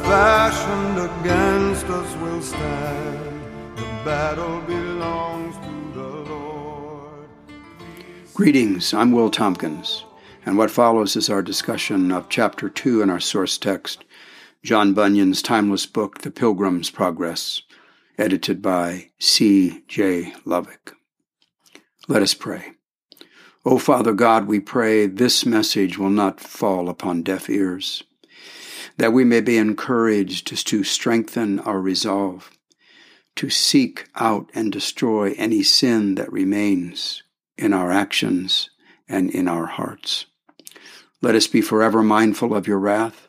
fashioned against us will stand. The battle belongs to the Lord. Greetings, I'm Will Tompkins, and what follows is our discussion of chapter 2 in our source text, John Bunyan's timeless book, The Pilgrim's Progress, edited by C. J. Lovik. Let us pray. O Father God, we pray this message will not fall upon deaf ears, that we may be encouraged to strengthen our resolve, to seek out and destroy any sin that remains in our actions and in our hearts. Let us be forever mindful of your wrath.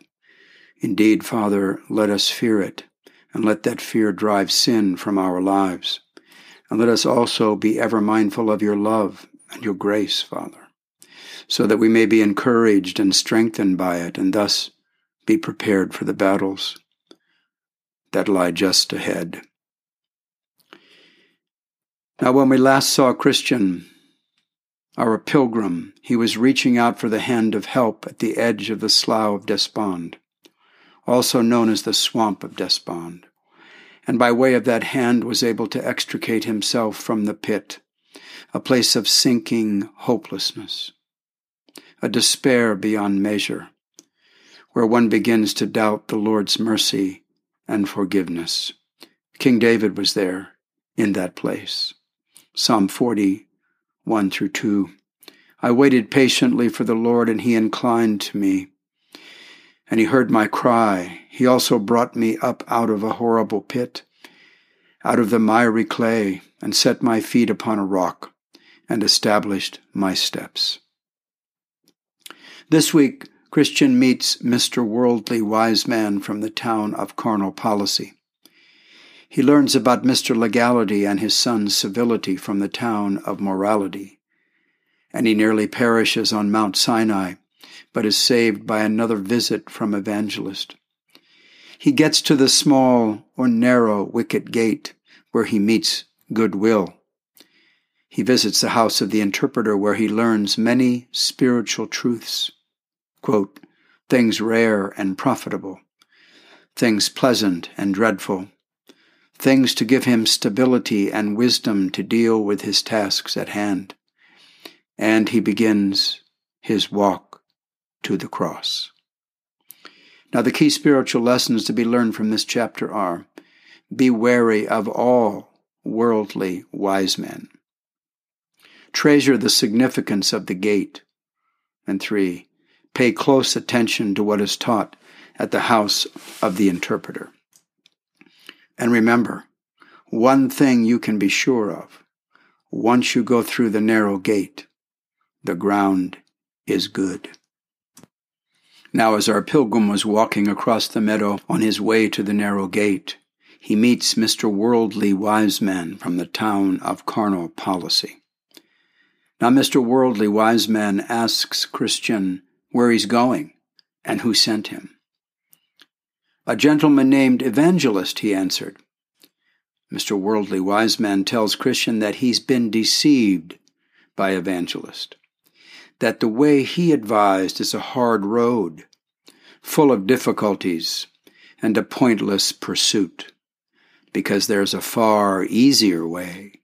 Indeed, Father, let us fear it and let that fear drive sin from our lives. And let us also be ever mindful of your love and your grace, Father, so that we may be encouraged and strengthened by it, and thus be prepared for the battles that lie just ahead. Now, when we last saw Christian, our pilgrim, he was reaching out for the hand of help at the edge of the Slough of Despond also known as the Swamp of Despond, and by way of that hand was able to extricate himself from the pit, a place of sinking hopelessness, a despair beyond measure, where one begins to doubt the Lord's mercy and forgiveness. King David was there in that place. Psalm 40, 1 through 2. I waited patiently for the Lord, and he inclined to me and he heard my cry. He also brought me up out of a horrible pit, out of the miry clay, and set my feet upon a rock, and established my steps. This week, Christian meets Mr. Worldly Wise Man from the town of Carnal Policy. He learns about Mr. Legality and his son Civility from the town of Morality, and he nearly perishes on Mount Sinai but is saved by another visit from Evangelist. He gets to the small or narrow wicket gate where he meets goodwill. He visits the house of the interpreter where he learns many spiritual truths. Quote, things rare and profitable, things pleasant and dreadful, things to give him stability and wisdom to deal with his tasks at hand. And he begins his walk to the cross. Now, the key spiritual lessons to be learned from this chapter are be wary of all worldly wise men. Treasure the significance of the gate. And three, pay close attention to what is taught at the house of the interpreter. And remember, one thing you can be sure of once you go through the narrow gate, the ground is good. Now, as our pilgrim was walking across the meadow on his way to the narrow gate, he meets Mr. Worldly Wiseman from the town of Carnal Policy. Now, Mr. Worldly Wiseman asks Christian where he's going and who sent him. A gentleman named Evangelist, he answered. Mr. Worldly Wise Man tells Christian that he's been deceived by Evangelist that the way he advised is a hard road, full of difficulties and a pointless pursuit, because there's a far easier way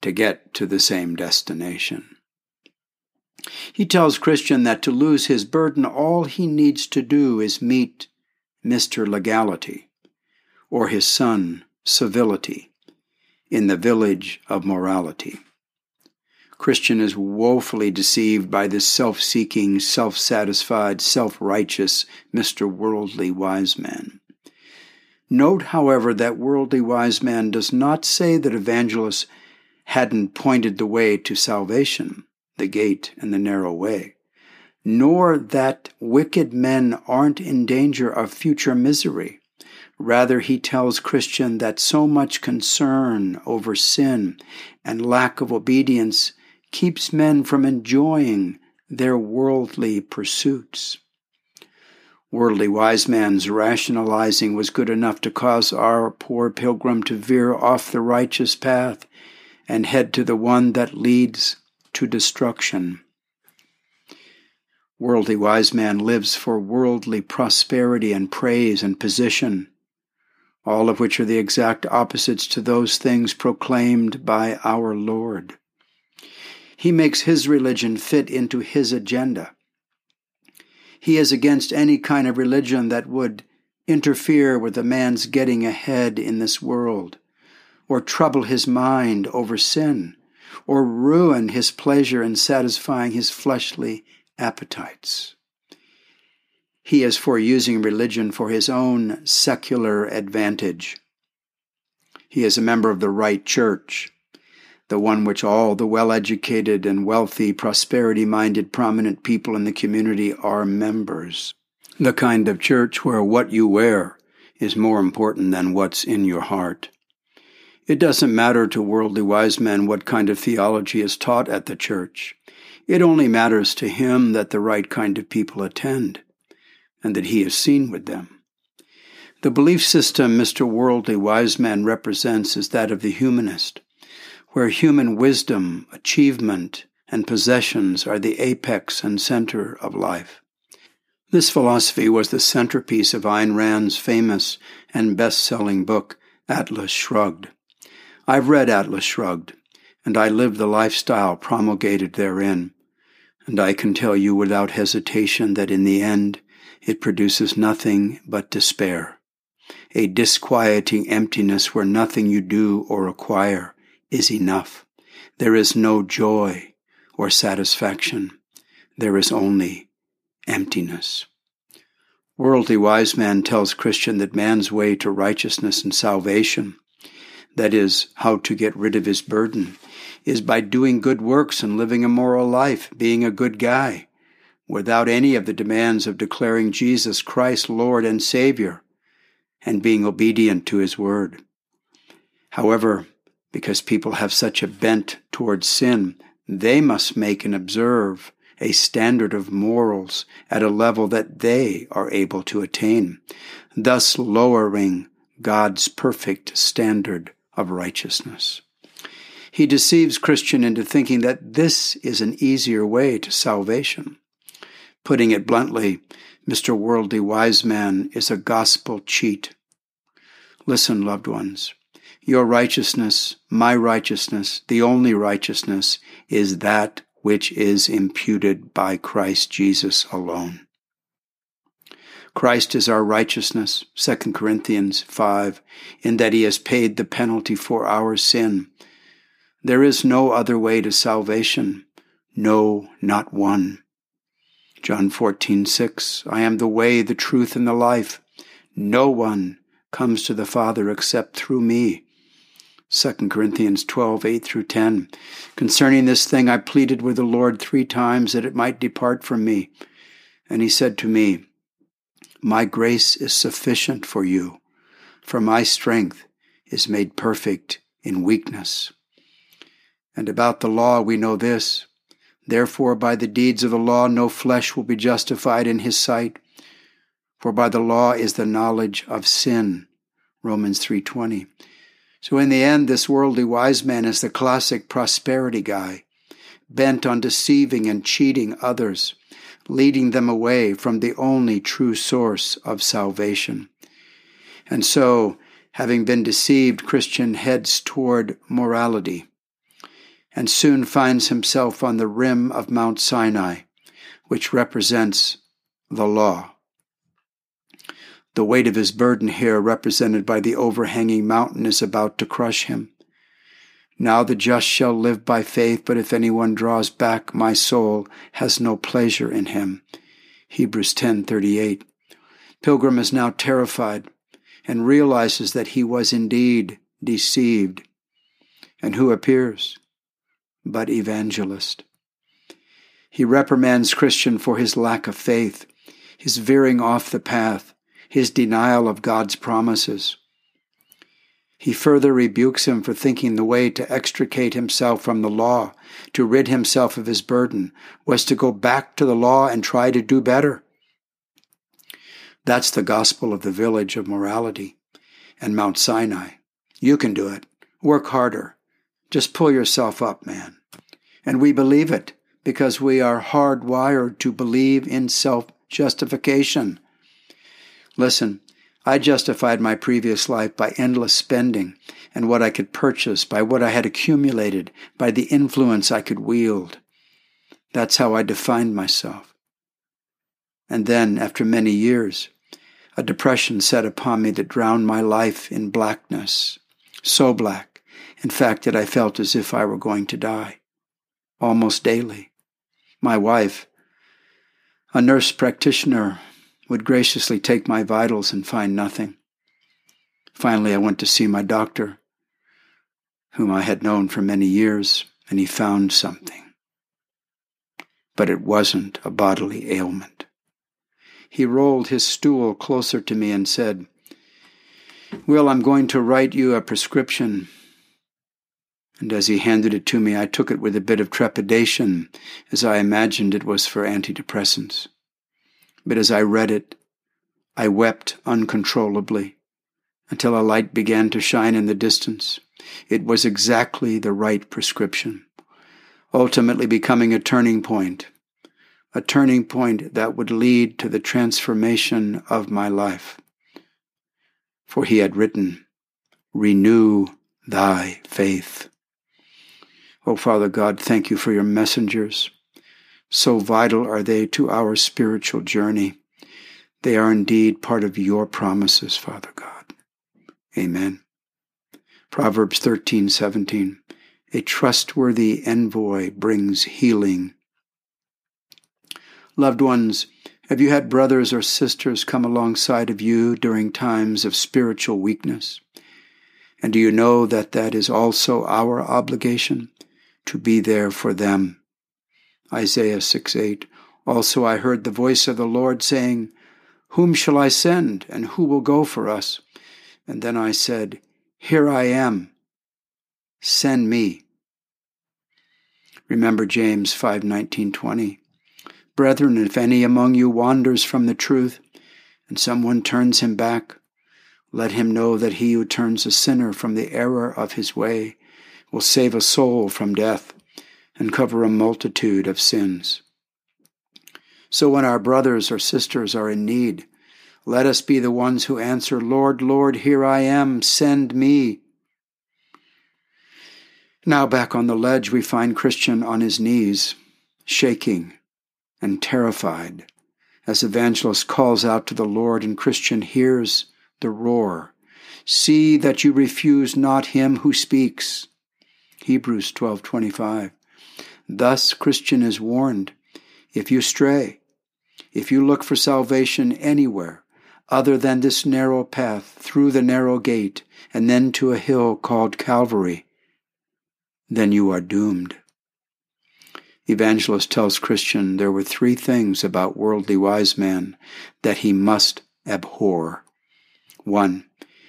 to get to the same destination. He tells Christian that to lose his burden, all he needs to do is meet Mr. Legality or his son, Civility, in the village of morality. Christian is woefully deceived by this self seeking, self satisfied, self righteous, Mr. Worldly Wise Man. Note, however, that Worldly Wise Man does not say that evangelists hadn't pointed the way to salvation, the gate and the narrow way, nor that wicked men aren't in danger of future misery. Rather, he tells Christian that so much concern over sin and lack of obedience keeps men from enjoying their worldly pursuits. Worldly wise man's rationalizing was good enough to cause our poor pilgrim to veer off the righteous path and head to the one that leads to destruction. Worldly wise man lives for worldly prosperity and praise and position, all of which are the exact opposites to those things proclaimed by our Lord. He makes his religion fit into his agenda he is against any kind of religion that would interfere with a man's getting ahead in this world, or trouble his mind over sin, or ruin his pleasure in satisfying his fleshly appetites. He is for using religion for his own secular advantage. He is a member of the right church, the one which all the well educated and wealthy, prosperity minded, prominent people in the community are members. The kind of church where what you wear is more important than what's in your heart. It doesn't matter to worldly wise men what kind of theology is taught at the church. It only matters to him that the right kind of people attend, and that he is seen with them. The belief system Mr. Worldly Wise Man represents is that of the humanist where human wisdom, achievement, and possessions are the apex and center of life. This philosophy was the centerpiece of Ayn Rand's famous and best selling book, Atlas Shrugged. I've read Atlas Shrugged, and I live the lifestyle promulgated therein, and I can tell you without hesitation that in the end it produces nothing but despair, a disquieting emptiness where nothing you do or acquire is enough. There is no joy or satisfaction. There is only emptiness. Worldly wise man tells Christian that man's way to righteousness and salvation, that is, how to get rid of his burden, is by doing good works and living a moral life, being a good guy, without any of the demands of declaring Jesus Christ Lord and Savior, and being obedient to his word. However, because people have such a bent towards sin, they must make and observe a standard of morals at a level that they are able to attain, thus lowering God's perfect standard of righteousness. He deceives Christian into thinking that this is an easier way to salvation. Putting it bluntly, Mr. Worldly Wise Man is a gospel cheat. Listen, loved ones. Your righteousness, my righteousness, the only righteousness, is that which is imputed by Christ Jesus alone. Christ is our righteousness, 2 Corinthians 5, in that he has paid the penalty for our sin. There is no other way to salvation, no, not one. John 14:6 I am the way, the truth and the life. No one comes to the Father except through me. 2 Corinthians 12, 8 through 10. Concerning this thing, I pleaded with the Lord three times that it might depart from me. And he said to me, My grace is sufficient for you, for my strength is made perfect in weakness. And about the law, we know this. Therefore, by the deeds of the law, no flesh will be justified in his sight. For by the law is the knowledge of sin. Romans 3:20. So in the end, this worldly wise man is the classic prosperity guy, bent on deceiving and cheating others, leading them away from the only true source of salvation. And so, having been deceived, Christian heads toward morality and soon finds himself on the rim of Mount Sinai, which represents the law. The weight of his burden here, represented by the overhanging mountain, is about to crush him. Now the just shall live by faith, but if anyone draws back, my soul has no pleasure in him. Hebrews 10:38. Pilgrim is now terrified and realizes that he was indeed deceived. And who appears? But evangelist. He reprimands Christian for his lack of faith, his veering off the path, his denial of God's promises. He further rebukes him for thinking the way to extricate himself from the law, to rid himself of his burden, was to go back to the law and try to do better. That's the gospel of the village of morality and Mount Sinai. You can do it. Work harder. Just pull yourself up, man. And we believe it because we are hardwired to believe in self justification. Listen, I justified my previous life by endless spending and what I could purchase, by what I had accumulated, by the influence I could wield. That's how I defined myself. And then, after many years, a depression set upon me that drowned my life in blackness. So black, in fact, that I felt as if I were going to die. Almost daily. My wife, a nurse practitioner, would graciously take my vitals and find nothing. Finally, I went to see my doctor, whom I had known for many years, and he found something. But it wasn't a bodily ailment. He rolled his stool closer to me and said, Will, I'm going to write you a prescription. And as he handed it to me, I took it with a bit of trepidation, as I imagined it was for antidepressants. But as I read it, I wept uncontrollably until a light began to shine in the distance. It was exactly the right prescription, ultimately becoming a turning point a turning point that would lead to the transformation of my life. For he had written, Renew thy faith. Oh, Father God, thank you for your messengers. So vital are they to our spiritual journey. They are indeed part of your promises, Father God. Amen. Proverbs 13, 17. A trustworthy envoy brings healing Loved ones, have you had brothers or sisters come alongside of you during times of spiritual weakness? And do you know that that is also our obligation to be there for them? Isaiah 6 8. Also I heard the voice of the Lord saying, Whom shall I send, and who will go for us? And then I said, Here I am. Send me. Remember James 5 19 20. Brethren, if any among you wanders from the truth, and someone turns him back, let him know that he who turns a sinner from the error of his way will save a soul from death and cover a multitude of sins. So when our brothers or sisters are in need, let us be the ones who answer, Lord, Lord, here I am, send me. Now back on the ledge, we find Christian on his knees, shaking and terrified as Evangelist calls out to the Lord and Christian hears the roar. See that you refuse not him who speaks. Hebrews 12:25. Thus Christian is warned, if you stray, if you look for salvation anywhere other than this narrow path through the narrow gate and then to a hill called Calvary, then you are doomed. Evangelist tells Christian there were three things about worldly wise man that he must abhor. One,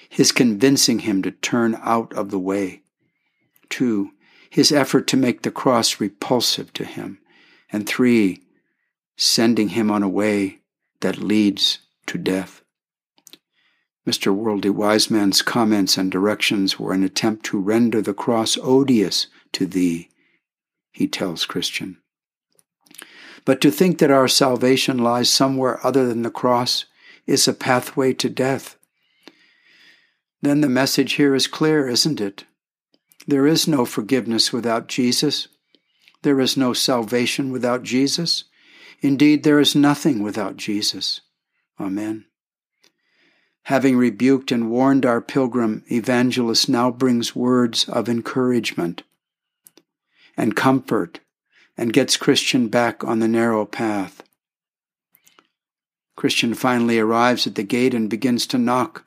his convincing him to turn out of the way. Two, his effort to make the cross repulsive to him. And three, sending him on a way that leads to death. Mr. Worldly Wise Man's comments and directions were an attempt to render the cross odious to thee he tells Christian. But to think that our salvation lies somewhere other than the cross is a pathway to death. Then the message here is clear, isn't it? There is no forgiveness without Jesus. There is no salvation without Jesus. Indeed, there is nothing without Jesus. Amen. Having rebuked and warned our pilgrim, evangelist now brings words of encouragement and comfort and gets Christian back on the narrow path. Christian finally arrives at the gate and begins to knock.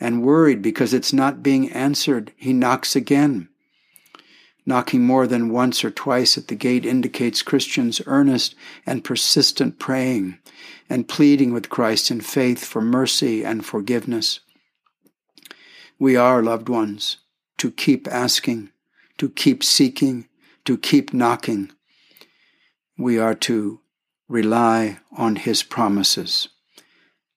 And worried because it's not being answered, he knocks again. Knocking more than once or twice at the gate indicates Christian's earnest and persistent praying and pleading with Christ in faith for mercy and forgiveness. We are, loved ones, to keep asking, to keep seeking, to keep knocking. We are to rely on His promises.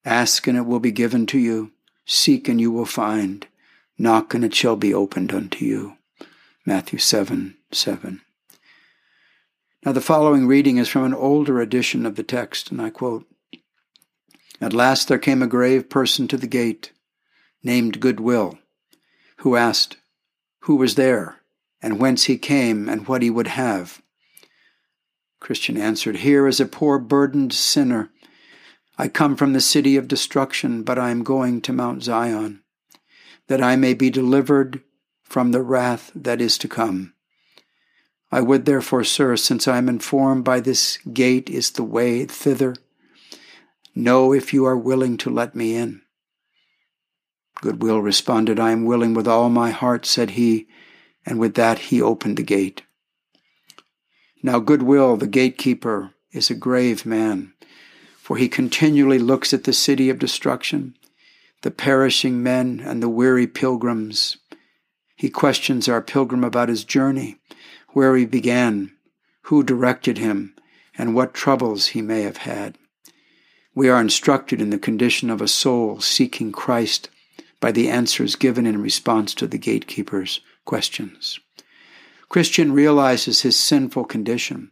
Ask and it will be given to you. Seek and you will find. Knock and it shall be opened unto you. Matthew 7 7. Now, the following reading is from an older edition of the text, and I quote At last there came a grave person to the gate, named Goodwill, who asked, Who was there, and whence he came, and what he would have? Christian answered, Here is a poor burdened sinner. I come from the city of destruction, but I am going to Mount Zion, that I may be delivered from the wrath that is to come. I would therefore, sir, since I am informed by this gate is the way thither, know if you are willing to let me in. Goodwill responded, I am willing with all my heart, said he, and with that he opened the gate. Now Goodwill, the gatekeeper, is a grave man, for he continually looks at the city of destruction, the perishing men and the weary pilgrims. He questions our pilgrim about his journey, where he began, who directed him, and what troubles he may have had. We are instructed in the condition of a soul seeking Christ by the answers given in response to the gatekeeper's questions. Christian realizes his sinful condition,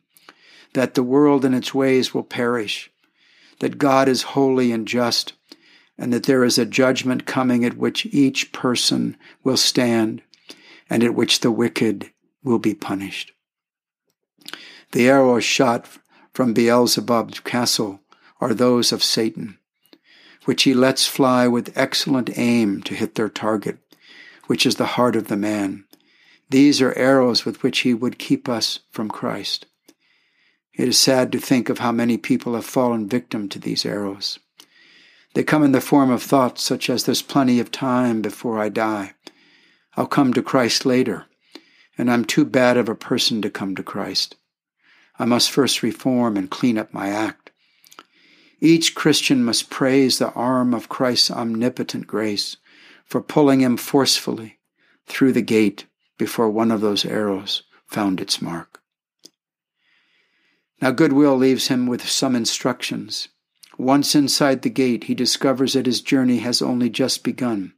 that the world and its ways will perish, that God is holy and just, and that there is a judgment coming at which each person will stand, and at which the wicked will be punished. The arrows shot from Beelzebub's castle are those of Satan, which he lets fly with excellent aim to hit their target, which is the heart of the man. These are arrows with which he would keep us from Christ. It is sad to think of how many people have fallen victim to these arrows. They come in the form of thoughts such as there's plenty of time before I die. I'll come to Christ later and I'm too bad of a person to come to Christ. I must first reform and clean up my act. Each Christian must praise the arm of Christ's omnipotent grace for pulling him forcefully through the gate before one of those arrows found its mark. Now, Goodwill leaves him with some instructions. Once inside the gate, he discovers that his journey has only just begun.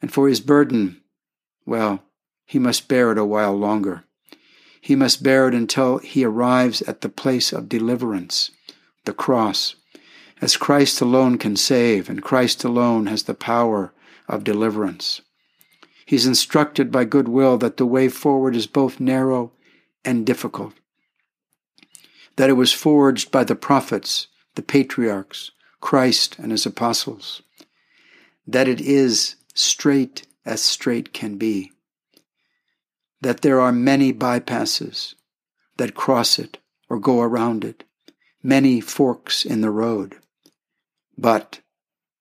And for his burden, well, he must bear it a while longer. He must bear it until he arrives at the place of deliverance, the cross, as Christ alone can save, and Christ alone has the power of deliverance. He's instructed by goodwill that the way forward is both narrow and difficult, that it was forged by the prophets, the patriarchs, Christ and his apostles, that it is straight as straight can be that there are many bypasses that cross it or go around it, many forks in the road. But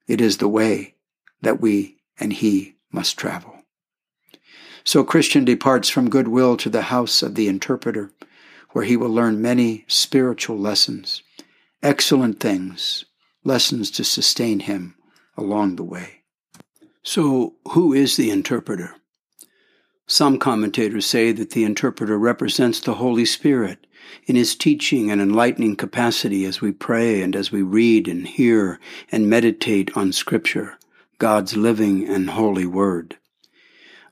it is the way that we and he must travel. So Christian departs from goodwill to the house of the interpreter, where he will learn many spiritual lessons, excellent things, lessons to sustain him along the way. So, who is the interpreter? Some commentators say that the interpreter represents the Holy Spirit in his teaching and enlightening capacity as we pray and as we read and hear and meditate on Scripture, God's living and holy Word.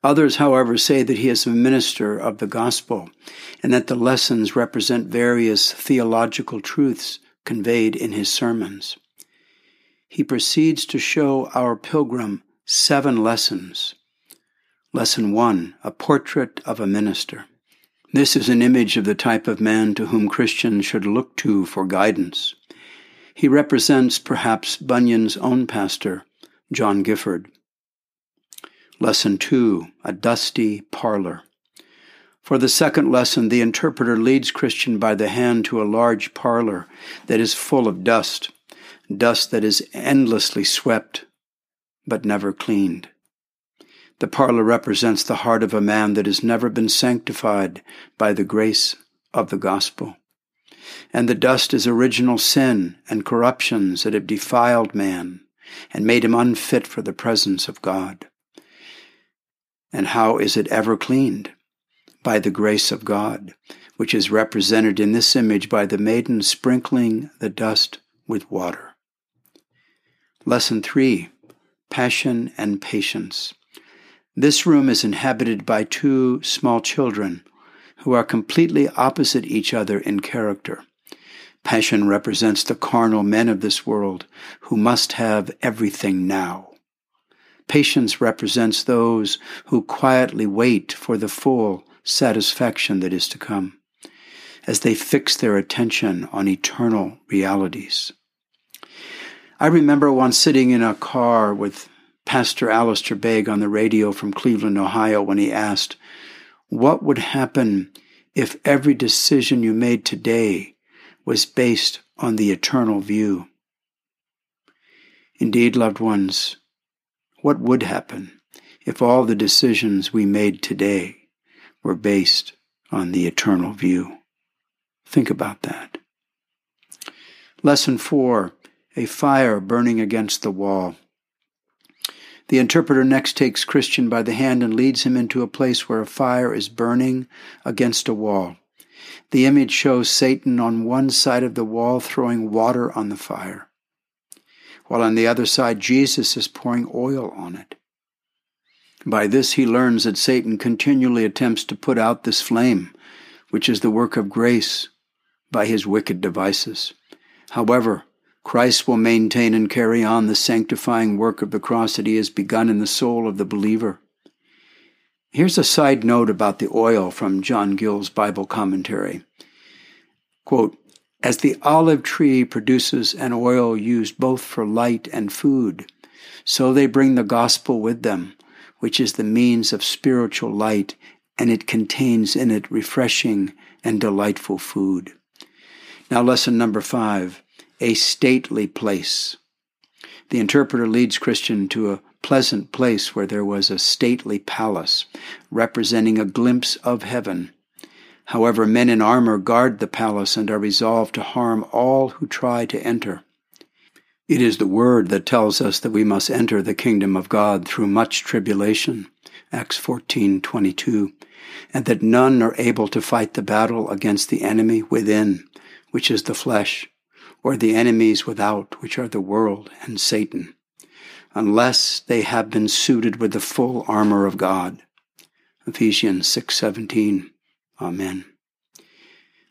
Others, however, say that he is a minister of the gospel and that the lessons represent various theological truths conveyed in his sermons. He proceeds to show our pilgrim seven lessons Lesson 1 A Portrait of a Minister. This is an image of the type of man to whom Christians should look to for guidance. He represents perhaps Bunyan's own pastor, John Gifford. Lesson 2 A Dusty Parlor. For the second lesson, the interpreter leads Christian by the hand to a large parlor that is full of dust, dust that is endlessly swept but never cleaned. The parlor represents the heart of a man that has never been sanctified by the grace of the gospel. And the dust is original sin and corruptions that have defiled man and made him unfit for the presence of God. And how is it ever cleaned? By the grace of God, which is represented in this image by the maiden sprinkling the dust with water. Lesson 3 Passion and Patience. This room is inhabited by two small children who are completely opposite each other in character. Passion represents the carnal men of this world who must have everything now. Patience represents those who quietly wait for the full satisfaction that is to come, as they fix their attention on eternal realities. I remember once sitting in a car with Pastor Alistair Begg on the radio from Cleveland, Ohio, when he asked, What would happen if every decision you made today was based on the eternal view? Indeed, loved ones, what would happen if all the decisions we made today were based on the eternal view? Think about that. Lesson four a fire burning against the wall. The interpreter next takes Christian by the hand and leads him into a place where a fire is burning against a wall. The image shows Satan on one side of the wall throwing water on the fire while on the other side Jesus is pouring oil on it. By this he learns that Satan continually attempts to put out this flame, which is the work of grace, by his wicked devices. However, Christ will maintain and carry on the sanctifying work of the cross that he has begun in the soul of the believer. Here's a side note about the oil from John Gill's Bible commentary. Quote, as the olive tree produces an oil used both for light and food, so they bring the gospel with them, which is the means of spiritual light, and it contains in it refreshing and delightful food. Now, lesson number five a stately place. The interpreter leads Christian to a pleasant place where there was a stately palace, representing a glimpse of heaven However, men in armor guard the palace and are resolved to harm all who try to enter. It is the word that tells us that we must enter the kingdom of God through much tribulation, Acts 14:22, and that none are able to fight the battle against the enemy within, which is the flesh, or the enemies without, which are the world and Satan, unless they have been suited with the full armor of God. Ephesians 6:17. Amen.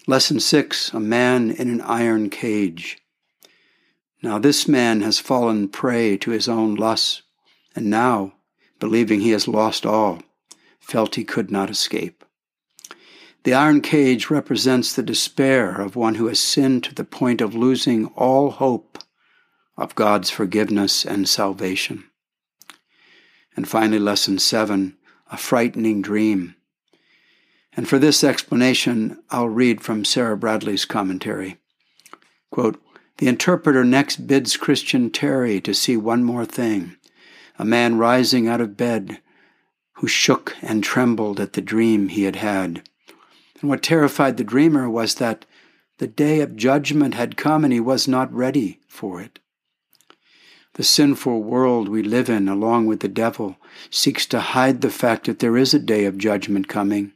Lesson 6 A man in an iron cage. Now this man has fallen prey to his own lusts, and now, believing he has lost all, felt he could not escape. The iron cage represents the despair of one who has sinned to the point of losing all hope of God's forgiveness and salvation. And finally, lesson seven, a frightening dream. And for this explanation, I'll read from Sarah Bradley's commentary. Quote, the interpreter next bids Christian tarry to see one more thing a man rising out of bed who shook and trembled at the dream he had had. And what terrified the dreamer was that the day of judgment had come and he was not ready for it. The sinful world we live in, along with the devil, seeks to hide the fact that there is a day of judgment coming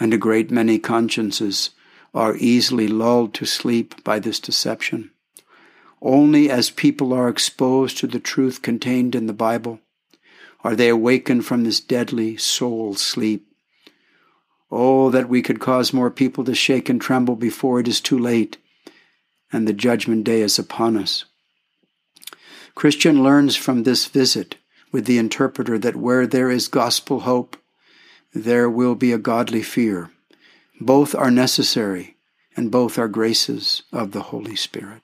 and a great many consciences are easily lulled to sleep by this deception. Only as people are exposed to the truth contained in the Bible are they awakened from this deadly soul sleep. Oh, that we could cause more people to shake and tremble before it is too late and the judgment day is upon us. Christian learns from this visit with the interpreter that where there is gospel hope, there will be a godly fear. Both are necessary, and both are graces of the Holy Spirit.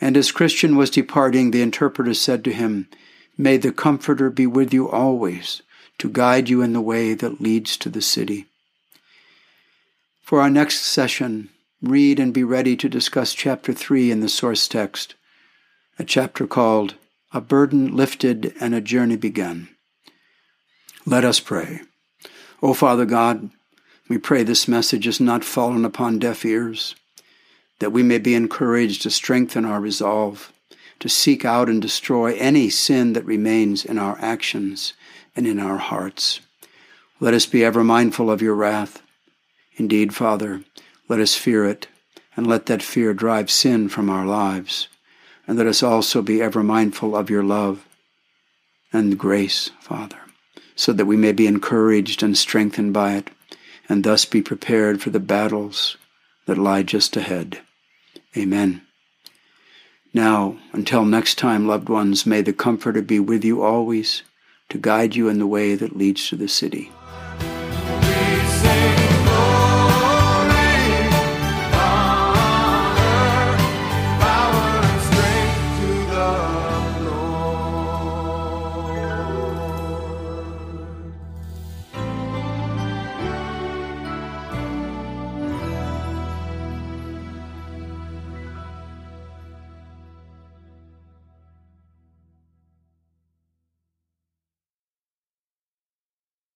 And as Christian was departing, the interpreter said to him, May the Comforter be with you always, to guide you in the way that leads to the city. For our next session, read and be ready to discuss chapter 3 in the source text, a chapter called A Burden Lifted and a Journey Begun. Let us pray. O Father God, we pray this message has not fallen upon deaf ears, that we may be encouraged to strengthen our resolve, to seek out and destroy any sin that remains in our actions and in our hearts. Let us be ever mindful of your wrath. Indeed, Father, let us fear it, and let that fear drive sin from our lives. and let us also be ever mindful of your love and grace, Father, so that we may be encouraged and strengthened by it, and thus be prepared for the battles that lie just ahead. Amen. Now, until next time, loved ones, may the Comforter be with you always to guide you in the way that leads to the city.